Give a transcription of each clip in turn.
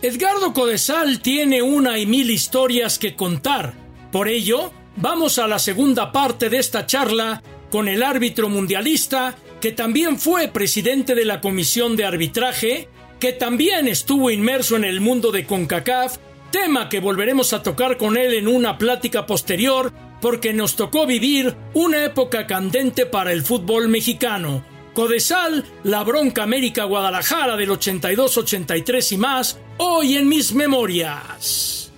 Edgardo Codesal tiene una y mil historias que contar. Por ello, vamos a la segunda parte de esta charla con el árbitro mundialista, que también fue presidente de la Comisión de Arbitraje, que también estuvo inmerso en el mundo de CONCACAF, tema que volveremos a tocar con él en una plática posterior, porque nos tocó vivir una época candente para el fútbol mexicano. Codesal, la bronca América Guadalajara del 82-83 y más, hoy en mis memorias.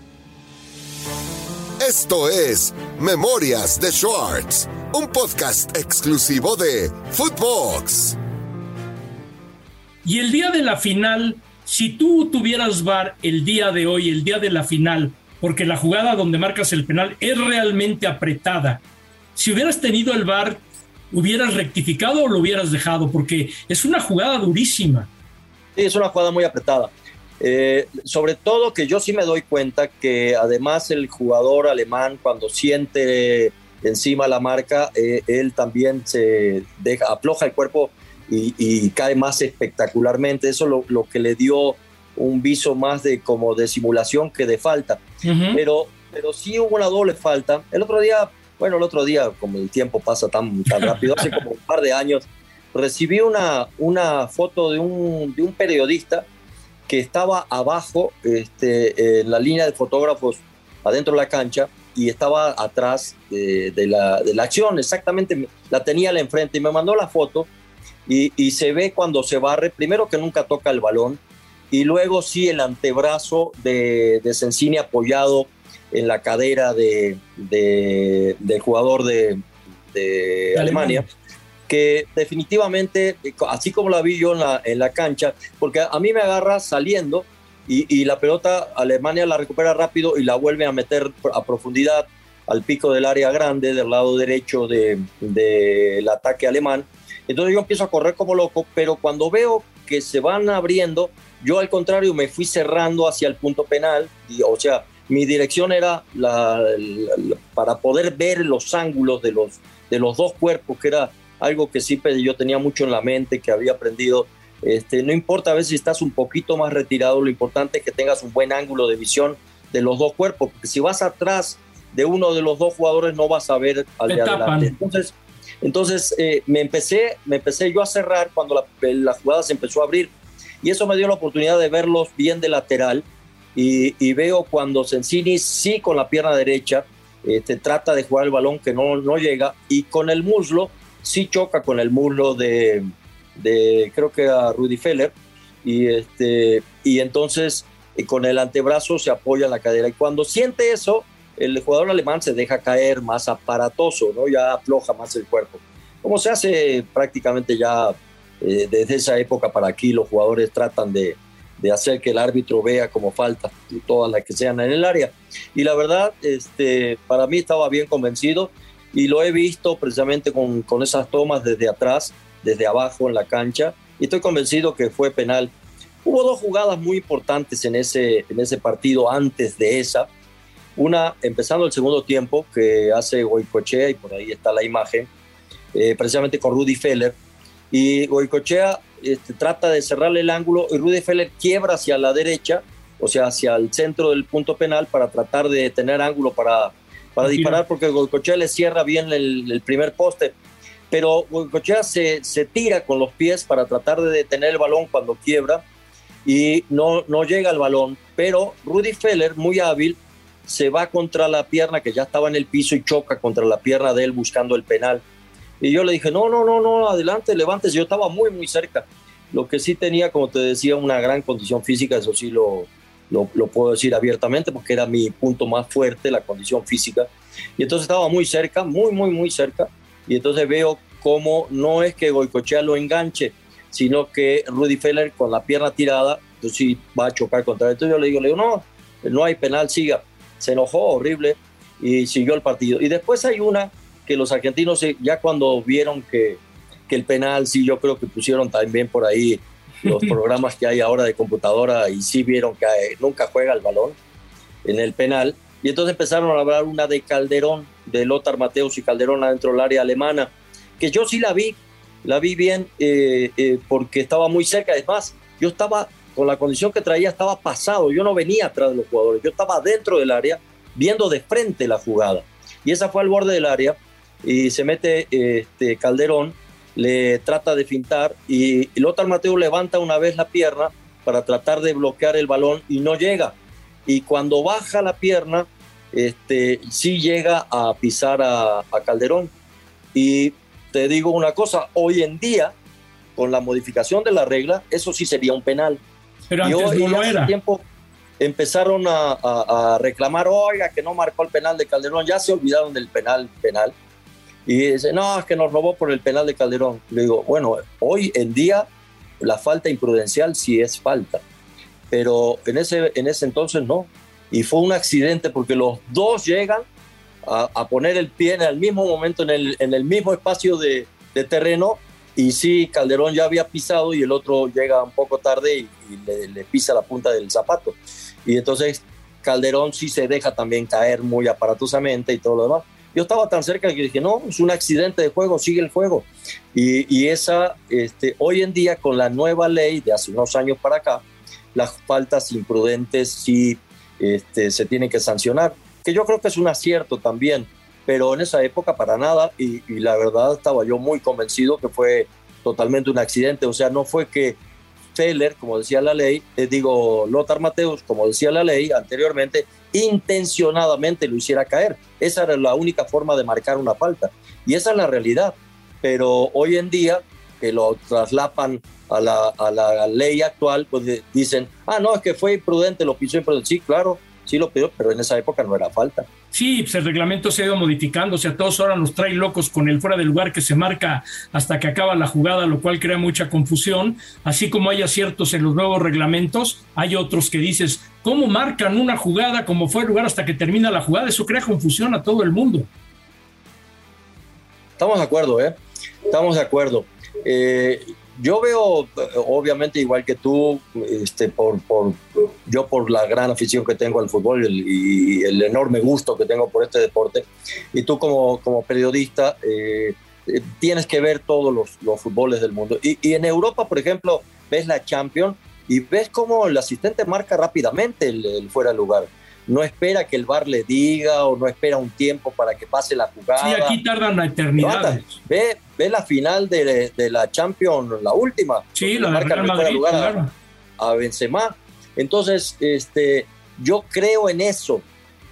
Esto es Memorias de Schwartz, un podcast exclusivo de Footbox. Y el día de la final, si tú tuvieras VAR el día de hoy, el día de la final, porque la jugada donde marcas el penal es realmente apretada, si hubieras tenido el VAR, ¿hubieras rectificado o lo hubieras dejado? Porque es una jugada durísima. Sí, es una jugada muy apretada. Eh, sobre todo que yo sí me doy cuenta que además el jugador alemán cuando siente encima la marca, eh, él también se deja, afloja el cuerpo y, cae más espectacularmente. Eso lo, lo que le dio un viso más de como de simulación que de falta. pero, pero sí hubo una doble falta. El otro día, bueno, el otro día, como el tiempo pasa tan, tan rápido, hace como un par de años, recibí una, una foto de un, de un periodista que estaba abajo este, en la línea de fotógrafos adentro de la cancha y estaba atrás de, la, de la acción, exactamente, la tenía al enfrente y me mandó la foto y, y, se ve cuando se barre, primero que nunca toca el balón y luego sí el antebrazo de, de Sensini apoyado en la cadera de, de del jugador de, de Alemania que definitivamente, así como la vi yo en la, en la cancha, porque a mí me agarra saliendo y, y, la pelota Alemania la recupera rápido y la vuelve a meter a profundidad al pico del área grande del lado derecho del de, ataque alemán. Entonces yo empiezo a correr como loco, pero cuando veo que se van abriendo, yo al contrario me fui cerrando hacia el punto penal, y, o sea, mi dirección era la, la, para poder ver los ángulos de los, de los dos cuerpos, que era algo que sí yo tenía mucho en la mente, que había aprendido. Este, no importa a veces si estás un poquito más retirado, lo importante es que tengas un buen ángulo de visión de los dos cuerpos, porque si vas atrás de uno de los dos jugadores no vas a ver al de adelante. Entonces, entonces eh, me, empecé, me empecé yo a cerrar cuando la, la, jugada se empezó a abrir y eso me dio la oportunidad de verlos bien de lateral y, y veo cuando Sensini sí con la pierna derecha este, trata de jugar el balón que no, no llega y con el muslo sí choca con el muslo de, de creo que era Rudy Feller, y, este, y entonces y con el antebrazo se apoya en la cadera. Y cuando siente eso, el jugador alemán se deja caer más aparatoso, ¿no? ya afloja más el cuerpo. Como se hace prácticamente ya eh, desde esa época para aquí, los jugadores tratan de, de, hacer que el árbitro vea como falta, todas las que sean en el área. Y la verdad, este, para mí estaba bien convencido y lo he visto precisamente con, con esas tomas desde atrás, desde abajo en la cancha, y estoy convencido que fue penal. Hubo dos jugadas muy importantes en ese, en ese partido antes de esa. Una, empezando el segundo tiempo, que hace Goicochea, y por ahí está la imagen, eh, precisamente con Rudy Feller. Y Goicochea este, trata de cerrarle el ángulo y Rudy Feller quiebra hacia la derecha, o sea, hacia el centro del punto penal para tratar de tener ángulo para para disparar porque Goicochea le cierra bien el, el primer poste. Pero Goicochea se, se, tira con los pies para tratar de detener el balón cuando quiebra y no, no llega al balón. Pero Rudy Feller, muy hábil, se va contra la pierna que ya estaba en el piso y choca contra la pierna de él buscando el penal. Y yo le dije, no, no, no, no, adelante, levántese. Yo estaba muy, muy cerca. Lo que sí tenía, como te decía, una gran condición física, eso sí lo, lo, puedo decir abiertamente porque era mi punto más fuerte, la condición física. Y entonces estaba muy cerca, muy, muy, muy cerca. Y entonces veo cómo no es que Goicochea lo enganche, sino que Rudy Feller con la pierna tirada, pues sí va a chocar contra él. Entonces yo le digo, le digo, no, no hay penal, siga. Se enojó horrible y siguió el partido. Y después hay una que los argentinos ya cuando vieron que, que el penal, sí, yo creo que pusieron también por ahí los programas que hay ahora de computadora y sí vieron que eh, nunca juega el balón en el penal. Y entonces empezaron a hablar una de Calderón, de Lothar Mateus y Calderón adentro del área alemana, que yo sí la vi, la vi bien eh, eh, porque estaba muy cerca. Además, yo estaba con la condición que traía, estaba pasado. Yo no venía atrás de los jugadores, yo estaba dentro del área, viendo de frente la jugada. Y esa fue al borde del área y se mete este, Calderón, le trata de fintar y, Lothar Mateo levanta una vez la pierna para tratar de bloquear el balón y no llega. Y cuando baja la pierna, este, sí llega a pisar a, Calderón. Y te digo una cosa, hoy en día, con la modificación de la regla, eso sí sería un penal. Pero antes no lo era. tiempo empezaron a, reclamar, oiga, que no marcó el penal de Calderón, ya se olvidaron del penal penal. Y dice, no, es que nos robó por el penal de Calderón. Le digo, bueno, hoy en día la falta imprudencial sí es falta, pero en ese, en ese entonces no y fue un accidente porque los dos llegan a, poner el pie en el mismo momento, en el, en el mismo espacio de, terreno, y sí, Calderón ya había pisado y el otro llega un poco tarde y, le, pisa la punta del zapato. Y entonces Calderón sí se deja también caer muy aparatosamente y todo lo demás. Yo estaba tan cerca que dije, no, es un accidente de juego, sigue el juego. Y, y esa, este, hoy en día con la nueva ley de hace unos años para acá, las faltas imprudentes sí este, se tiene que sancionar, que yo creo que es un acierto también, pero en esa época para nada y, la verdad estaba yo muy convencido que fue totalmente un accidente, o sea, no fue que Feller, como decía la ley, eh, digo, Lothar Mateus, como decía la ley anteriormente, intencionadamente lo hiciera caer. Esa era la única forma de marcar una falta. Y esa es la realidad. Pero hoy en día, que lo traslapan a la, a la ley actual, pues dicen, ah, no, es que fue imprudente, lo pisó imprudente. Sí, claro, sí lo pidió, pero en esa época no era falta. Sí, pues el reglamento se ha ido modificando, o sea, todos ahora nos trae locos con el fuera del lugar que se marca hasta que acaba la jugada, lo cual crea mucha confusión. Así como hay aciertos en los nuevos reglamentos, hay otros que dices, ¿cómo marcan una jugada como fue el lugar hasta que termina la jugada? Eso crea confusión a todo el mundo. Estamos de acuerdo, ¿eh? Estamos de acuerdo. Eh, yo veo, obviamente, igual que tú, este, por, por, yo por la gran afición que tengo al fútbol y el enorme gusto que tengo por este deporte, y tú como, como periodista, eh, eh, tienes que ver todos los, los fútboles del mundo. Y, y, en Europa, por ejemplo, ves la Champions y ves cómo el asistente marca rápidamente el, el fuera de lugar no espera que el bar le diga o no espera un tiempo para que pase la jugada. Sí, aquí tardan la eternidad. Ve, ve la final de, de, la Champions, la última. Sí, la marca Real Madrid, lugar a, Benzema. Entonces, este, yo creo en eso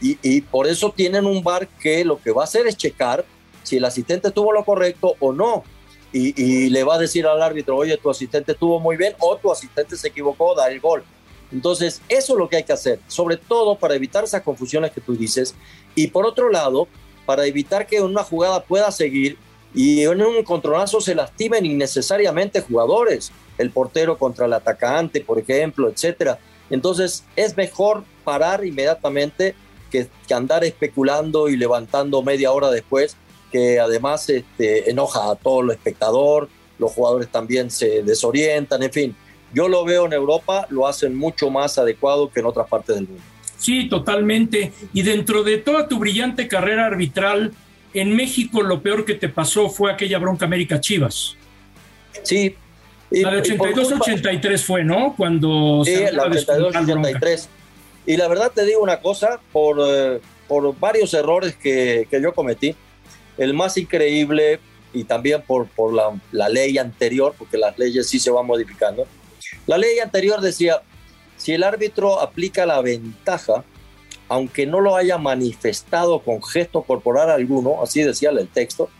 y, y, por eso tienen un bar que lo que va a hacer es checar si el asistente tuvo lo correcto o no. Y, y le va a decir al árbitro, oye, tu asistente estuvo muy bien o tu asistente se equivocó, da el gol. Entonces, eso es lo que hay que hacer, sobre todo para evitar esas confusiones que tú dices. Y por otro lado, para evitar que una jugada pueda seguir y en un controlazo se lastimen innecesariamente jugadores, el portero contra el atacante, por ejemplo, etcétera. Entonces, es mejor parar inmediatamente que, andar especulando y levantando media hora después, que además este, enoja a todo el espectador, los jugadores también se desorientan, en fin yo lo veo en Europa, lo hacen mucho más adecuado que en otras partes del mundo. Sí, totalmente. Y dentro de toda tu brillante carrera arbitral, en México lo peor que te pasó fue aquella bronca América Chivas. Sí. la de 82-83 fue, ¿no? Cuando sí, la 82-83. Y la verdad te digo una cosa, por, eh, por varios errores que, que, yo cometí, el más increíble y también por, por la, la ley anterior, porque las leyes sí se van modificando, la ley anterior decía, si el árbitro aplica la ventaja, aunque no lo haya manifestado con gesto corporal alguno, así decía el texto,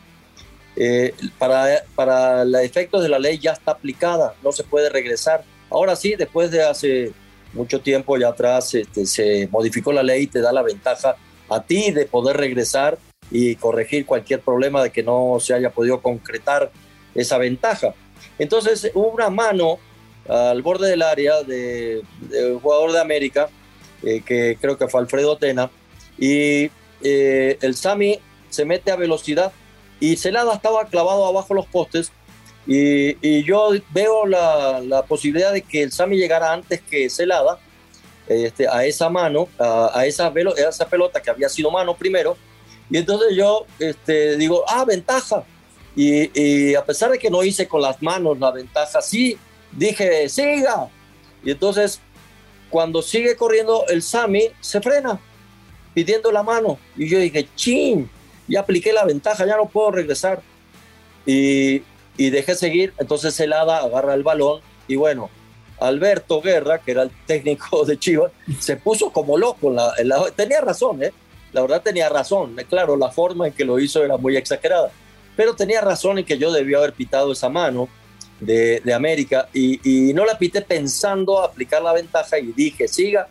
eh, para, para los efectos de la ley ya está aplicada, no se puede regresar. Ahora sí, después de hace mucho tiempo ya atrás este, se modificó la ley y te da la ventaja a ti de poder regresar y corregir cualquier problema de que no se haya podido concretar esa ventaja. Entonces una mano al borde del área de, un jugador de América, eh, que creo que fue Alfredo Tena, y eh, el Sami se mete a velocidad y Celada estaba clavado abajo los postes y, yo veo la, posibilidad de que el Sami llegara antes que Celada este, a esa mano, a, esa, esa pelota que había sido mano primero, y entonces yo este, digo, ah, ventaja. Y, a pesar de que no hice con las manos la ventaja, sí dije, siga. Y entonces, cuando sigue corriendo, el Sami se frena, pidiendo la mano. Y yo dije, chin, ya apliqué la ventaja, ya no puedo regresar. Y, y dejé seguir. Entonces el agarra el balón y bueno, Alberto Guerra, que era el técnico de Chivas, se puso como loco. La, tenía razón, ¿eh? La verdad tenía razón. Claro, la forma en que lo hizo era muy exagerada. Pero tenía razón en que yo debía haber pitado esa mano de, América y, no la pité pensando aplicar la ventaja y dije, siga.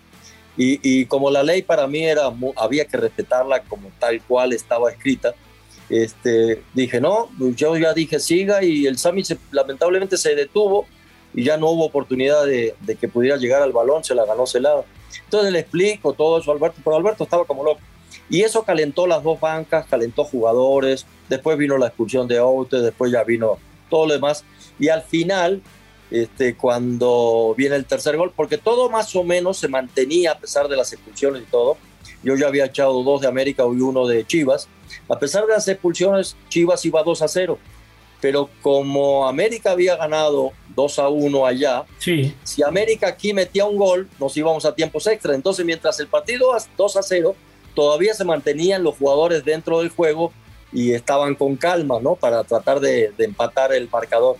Y, como la ley para mí era, había que respetarla como tal cual estaba escrita, este, dije, no, yo ya dije, siga y el Sami lamentablemente se detuvo y ya no hubo oportunidad de, que pudiera llegar al balón, se la ganó Celada. Entonces le explico todo eso a Alberto, pero Alberto estaba como loco. Y eso calentó las dos bancas, calentó jugadores, después vino la expulsión de Oute, después ya vino todo lo demás. Y al final, este, cuando viene el tercer gol, porque todo más o menos se mantenía a pesar de las expulsiones y todo. Yo ya había echado dos de América y uno de Chivas. A pesar de las expulsiones, Chivas iba 2 a 0 pero como América había ganado 2 a 1 allá, sí. si América aquí metía un gol, nos íbamos a tiempos extra. Entonces, mientras el partido 2 a 0, todavía se mantenían los jugadores dentro del juego y estaban con calma, ¿no? Para tratar de, empatar el marcador.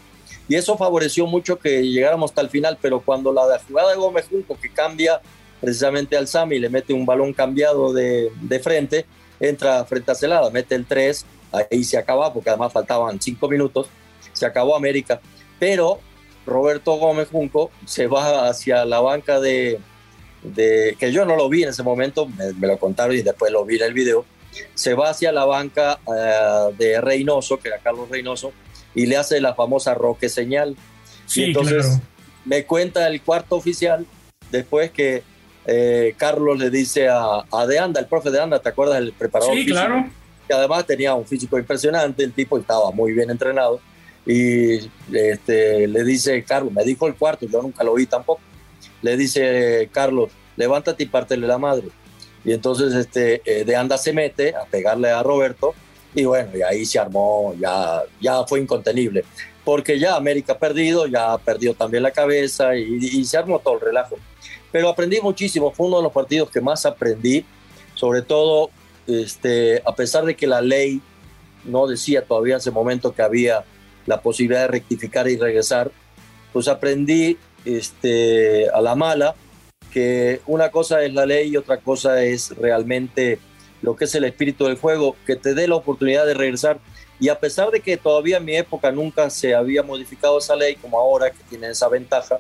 Y eso favoreció mucho que llegáramos hasta el final, pero cuando la jugada de Gómez Junco, que cambia precisamente al Sami, le mete un balón cambiado de, frente, entra frente a Celada, mete el 3 ahí se acaba, porque además faltaban cinco minutos, se acabó América. Pero Roberto Gómez Junco se va hacia la banca de, de que yo no lo vi en ese momento, me, lo contaron y después lo vi en el video, se va hacia la banca eh, de Reynoso, que era Carlos Reynoso, y le hace la famosa roque señal. Sí, entonces me cuenta el cuarto oficial después que eh, Carlos le dice a, a De Anda, el profe De Anda, ¿te acuerdas del preparador? Sí, claro que además tenía un físico impresionante, el tipo estaba muy bien entrenado, y este, le dice Carlos, me dijo el cuarto, yo nunca lo vi tampoco, le dice Carlos, levántate y pártele la madre. Y entonces este, eh, de anda se mete a pegarle a Roberto, y bueno, y ahí se armó, ya, ya fue incontenible, porque ya América ha perdido, ya perdió también la cabeza y, y se armó todo el relajo. Pero aprendí muchísimo, fue uno de los partidos que más aprendí, sobre todo este, a pesar de que la ley no decía todavía en ese momento que había la posibilidad de rectificar y regresar, pues aprendí este, a la mala que una cosa es la ley y otra cosa es realmente lo que es el espíritu del juego, que te dé la oportunidad de regresar. Y a pesar de que todavía en mi época nunca se había modificado esa ley como ahora, que tiene esa ventaja,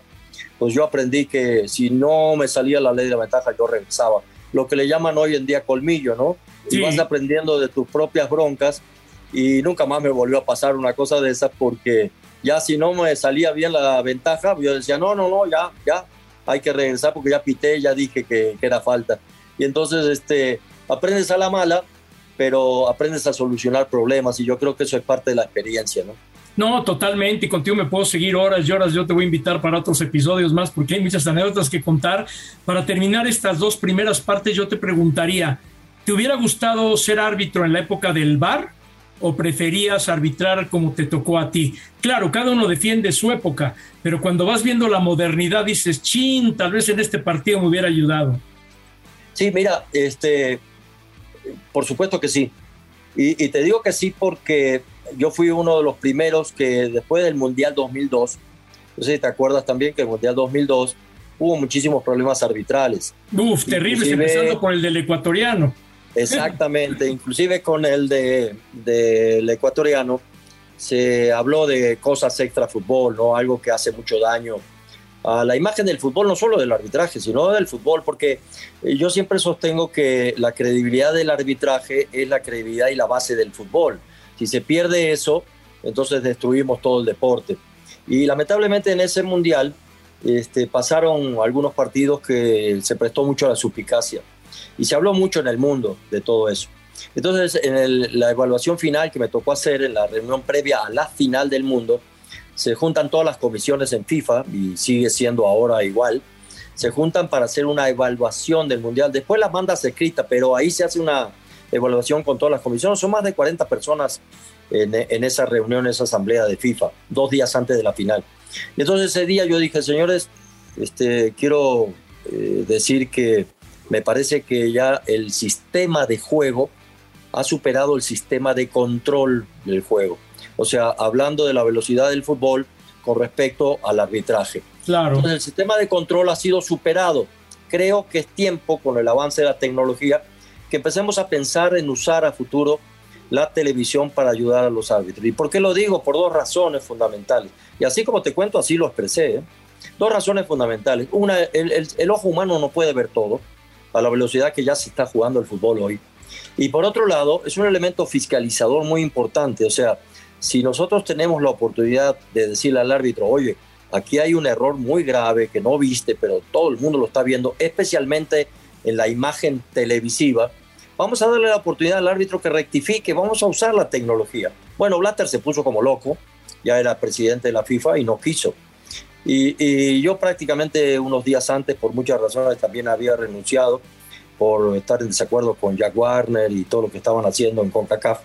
pues yo aprendí que si no me salía la ley de la ventaja, yo regresaba. Lo que le llaman hoy en día colmillo, ¿no? y vas aprendiendo de tus propias broncas y nunca más me volvió a pasar una cosa de esas porque ya si no me salía bien la ventaja, yo decía, no, no, no, ya, ya, hay que regresar porque ya pité, ya dije que, era falta. Y entonces este, aprendes a la mala, pero aprendes a solucionar problemas y yo creo que eso es parte de la experiencia, ¿no? No, totalmente. Y contigo me puedo seguir horas y horas. Yo te voy a invitar para otros episodios más porque hay muchas anécdotas que contar. Para terminar estas dos primeras partes, yo te preguntaría, ¿Te hubiera gustado ser árbitro en la época del VAR o preferías arbitrar como te tocó a ti? Claro, cada uno defiende su época, pero cuando vas viendo la modernidad dices, chin, tal vez en este partido me hubiera ayudado. Sí, mira, este, por supuesto que sí. Y, y te digo que sí porque yo fui uno de los primeros que después del Mundial 2002, no sé si te acuerdas también que el Mundial 2002 hubo muchísimos problemas arbitrales. Uf, terribles, empezando por el del ecuatoriano. Exactamente, inclusive con el del de, ecuatoriano se habló de cosas extra fútbol, ¿no? Algo que hace mucho daño a la imagen del fútbol, no solo del arbitraje, sino del fútbol, porque eh, yo siempre sostengo que la credibilidad del arbitraje es la credibilidad y la base del fútbol. Si se pierde eso, entonces destruimos todo el deporte. Y lamentablemente en ese mundial este, pasaron algunos partidos que se prestó mucho a la suspicacia y se habló mucho en el mundo de todo eso. Entonces, en la evaluación final que me tocó hacer en la reunión previa a la final del mundo, se juntan todas las comisiones en FIFA y sigue siendo ahora igual. Se juntan para hacer una evaluación del mundial. Después las mandas escritas, pero ahí se hace una evaluación con todas las comisiones. Son más de 40 personas en, en esa reunión, esa asamblea de FIFA, dos días antes de la final. Y entonces ese día yo dije, señores, este, quiero eh, decir que me parece que ya el sistema de juego ha superado el sistema de control del juego. O sea, hablando de la velocidad del fútbol con respecto al arbitraje. Claro. Entonces, el sistema de control ha sido superado. Creo que es tiempo, con el avance de la tecnología, que empecemos a pensar en usar a futuro la televisión para ayudar a los árbitros. ¿Y por qué lo digo? Por dos razones fundamentales. Y así como te cuento, así lo expresé. ¿eh? Dos razones fundamentales. Una, el, el, ojo humano no puede ver todo a la velocidad que ya se está jugando el fútbol hoy. Y por otro lado, es un elemento fiscalizador muy importante. O sea, si nosotros tenemos la oportunidad de decirle al árbitro, oye, aquí hay un error muy grave que no viste, pero todo el mundo lo está viendo, especialmente en la imagen televisiva, vamos a darle la oportunidad al árbitro que rectifique, vamos a usar la tecnología. Bueno, Blatter se puso como loco, ya era presidente de la FIFA y no quiso. Y, yo prácticamente unos días antes, por muchas razones, también había renunciado por estar en desacuerdo con Jack Warner y todo lo que estaban haciendo en CONCACAF.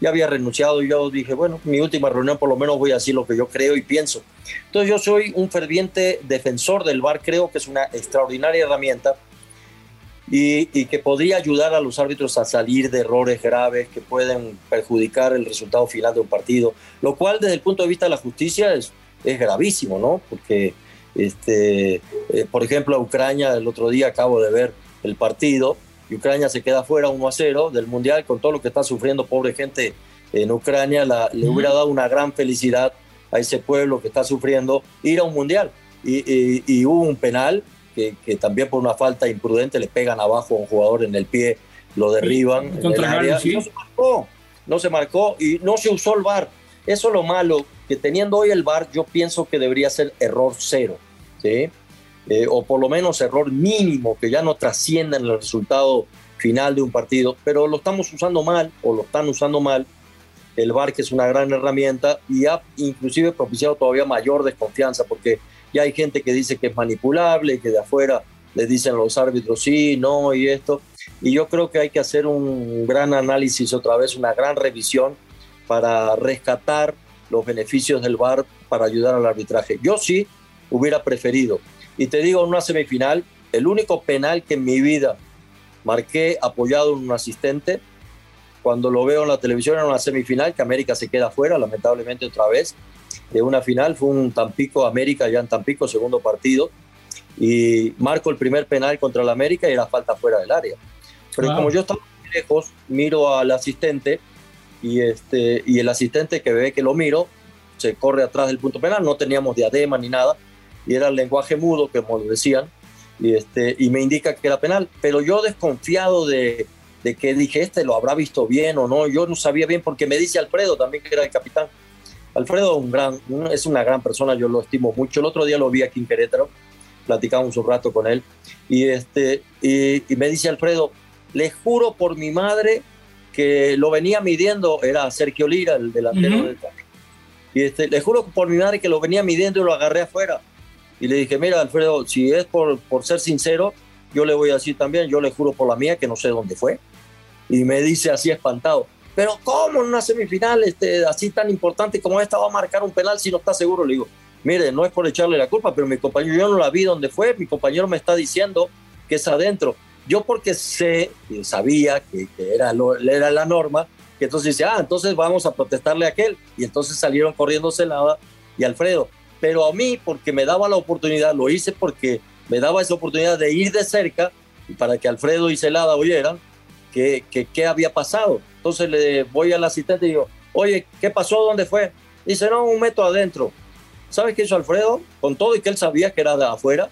Ya había renunciado y yo dije, bueno, mi última reunión por lo menos voy a decir lo que yo creo y pienso. Entonces yo soy un ferviente defensor del VAR, creo que es una extraordinaria herramienta y, que podría ayudar a los árbitros a salir de errores graves que pueden perjudicar el resultado final de un partido, lo cual desde el punto de vista de la justicia es, es gravísimo, ¿no? Porque, este, eh, por ejemplo, a Ucrania, el otro día acabo de ver el partido, y Ucrania se queda fuera 1 a 0 del Mundial con todo lo que está sufriendo pobre gente en Ucrania, la, le hubiera dado una gran felicidad a ese pueblo que está sufriendo ir a un Mundial. y, y hubo un penal que, también por una falta imprudente le pegan abajo a un jugador en el pie, lo derriban. En el área. No se marcó, no se marcó y no se usó el VAR. Eso es lo malo, que teniendo hoy el VAR, yo pienso que debería ser error cero, ¿sí? Eh, o por lo menos error mínimo, que ya no trascienda en el resultado final de un partido, pero lo estamos usando mal o lo están usando mal. El VAR, que es una gran herramienta y ha inclusive propiciado todavía mayor desconfianza, porque ya hay gente que dice que es manipulable, que de afuera le dicen los árbitros sí, no y esto. Y yo creo que hay que hacer un gran análisis otra vez, una gran revisión para rescatar los beneficios del VAR para ayudar al arbitraje. Yo sí hubiera preferido. Y te digo, en una semifinal, el único penal que en mi vida marqué apoyado en un asistente, cuando lo veo en la televisión en una semifinal, que América se queda fuera, lamentablemente otra vez, de una final. Fue un Tampico América, ya en Tampico, segundo partido. Y marco el primer penal contra el América y era falta fuera del área. Pero como yo estaba lejos, miro al asistente y, este, y el asistente que ve que lo miro se corre atrás del punto penal. No teníamos diadema ni nada y era el lenguaje mudo, como lo decían. Y, este, y me indica que era penal. Pero yo desconfiado de, de que dije, este lo habrá visto bien o no. Yo no sabía bien porque me dice Alfredo también que era el capitán Alfredo es una gran persona, yo lo estimo mucho. El otro día lo vi aquí en Querétaro, platicamos un rato con él y, este, y, me dice Alfredo, le juro por mi madre que lo venía midiendo, era Sergio Lira, el delantero del Y este, le juro por mi madre que lo venía midiendo y lo agarré afuera. Y le dije, mira Alfredo, si es por, por ser sincero, yo le voy a decir también, yo le juro por la mía que no sé dónde fue. Y me dice así espantado, pero ¿cómo en una semifinal este, así tan importante como esta va a marcar un penal si no está seguro? Le digo, mire, no es por echarle la culpa, pero mi compañero, yo no la vi donde fue, mi compañero me está diciendo que es adentro. Yo porque sé, sabía que, era, lo, era la norma, que entonces dice, ah, entonces vamos a protestarle a aquel. Y entonces salieron corriendo Celada y Alfredo. Pero a mí, porque me daba la oportunidad, lo hice porque me daba esa oportunidad de ir de cerca para que Alfredo y Celada oyeran qué, qué había pasado. Entonces le voy al asistente y digo, oye, ¿qué pasó? ¿Dónde fue? Dice, no, un metro adentro. ¿Sabes qué hizo Alfredo? Con todo y que él sabía que era de afuera,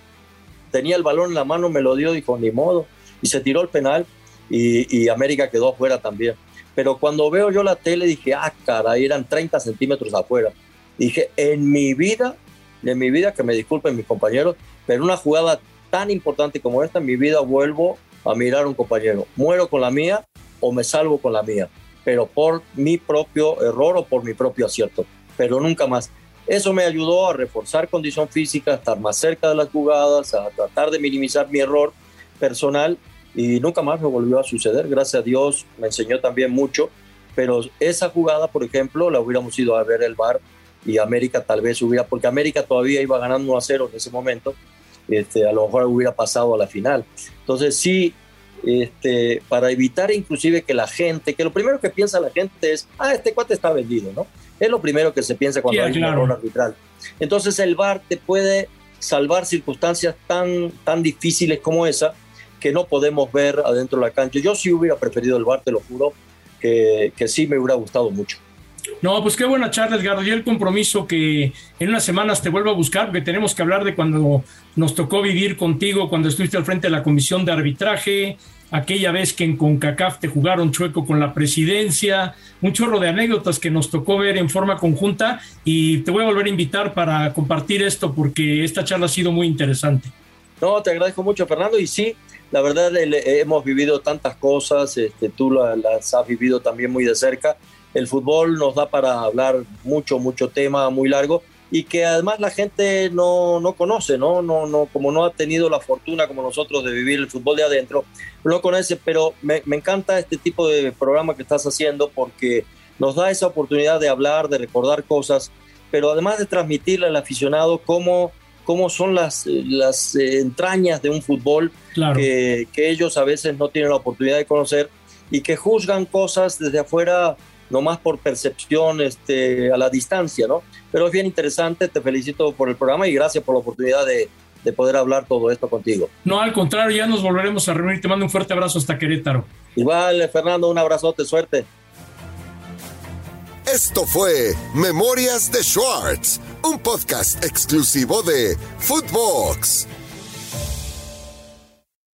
tenía el balón en la mano, me lo dio, dijo, ni modo. Y se tiró el penal y, América quedó afuera también. Pero cuando veo yo la tele dije, ah, caray, eran 30 centímetros afuera. Dije, en mi vida, en mi vida, que me disculpen mis compañeros, pero una jugada tan importante como esta, en mi vida vuelvo a mirar a un compañero. Muero con la mía o me salvo con la mía, pero por mi propio error o por mi propio acierto, pero nunca más. Eso me ayudó a reforzar condición física, a estar más cerca de las jugadas, a tratar de minimizar mi error personal y nunca más me volvió a suceder. Gracias a Dios me enseñó también mucho, pero esa jugada, por ejemplo, la hubiéramos ido a ver el bar y América tal vez hubiera, porque América todavía iba ganando 1 a 0 en ese momento este, a lo mejor hubiera pasado a la final. Entonces sí, este, para evitar inclusive que la gente, que lo primero que piensa la gente es, ah, este cuate está vendido, ¿no? Es lo primero que se piensa cuando hay un error arbitral. Entonces el VAR te puede salvar circunstancias tan, tan difíciles como esa que no podemos ver adentro de la cancha. Yo sí hubiera preferido el VAR, te lo juro, que, que sí me hubiera gustado mucho. No, pues qué buena charla, Edgardo. Y el compromiso que en unas semanas te vuelvo a buscar, porque tenemos que hablar de cuando nos tocó vivir contigo, cuando estuviste al frente de la comisión de arbitraje, aquella vez que en CONCACAF te jugaron chueco con la presidencia, un chorro de anécdotas que nos tocó ver en forma conjunta. Y te voy a volver a invitar para compartir esto, porque esta charla ha sido muy interesante. No, te agradezco mucho, Fernando. Y sí, la verdad, hemos vivido tantas cosas, este, tú las has vivido también muy de cerca el fútbol nos da para hablar mucho, mucho tema muy largo y que además la gente no, no conoce, ¿no? No, no, como no ha tenido la fortuna como nosotros de vivir el fútbol de adentro, no conoce, pero me, me encanta este tipo de programa que estás haciendo porque nos da esa oportunidad de hablar, de recordar cosas, pero además de transmitirle al aficionado cómo, cómo son las, las entrañas de un fútbol que, que ellos a veces no tienen la oportunidad de conocer y que juzgan cosas desde afuera no más por percepción este, a la distancia, ¿no? Pero es bien interesante, te felicito por el programa y gracias por la oportunidad de, de poder hablar todo esto contigo. No, al contrario, ya nos volveremos a reunir. Te mando un fuerte abrazo hasta Querétaro. Igual, Fernando, un abrazote, suerte. Esto fue Memorias de Schwartz, un podcast exclusivo de Footbox.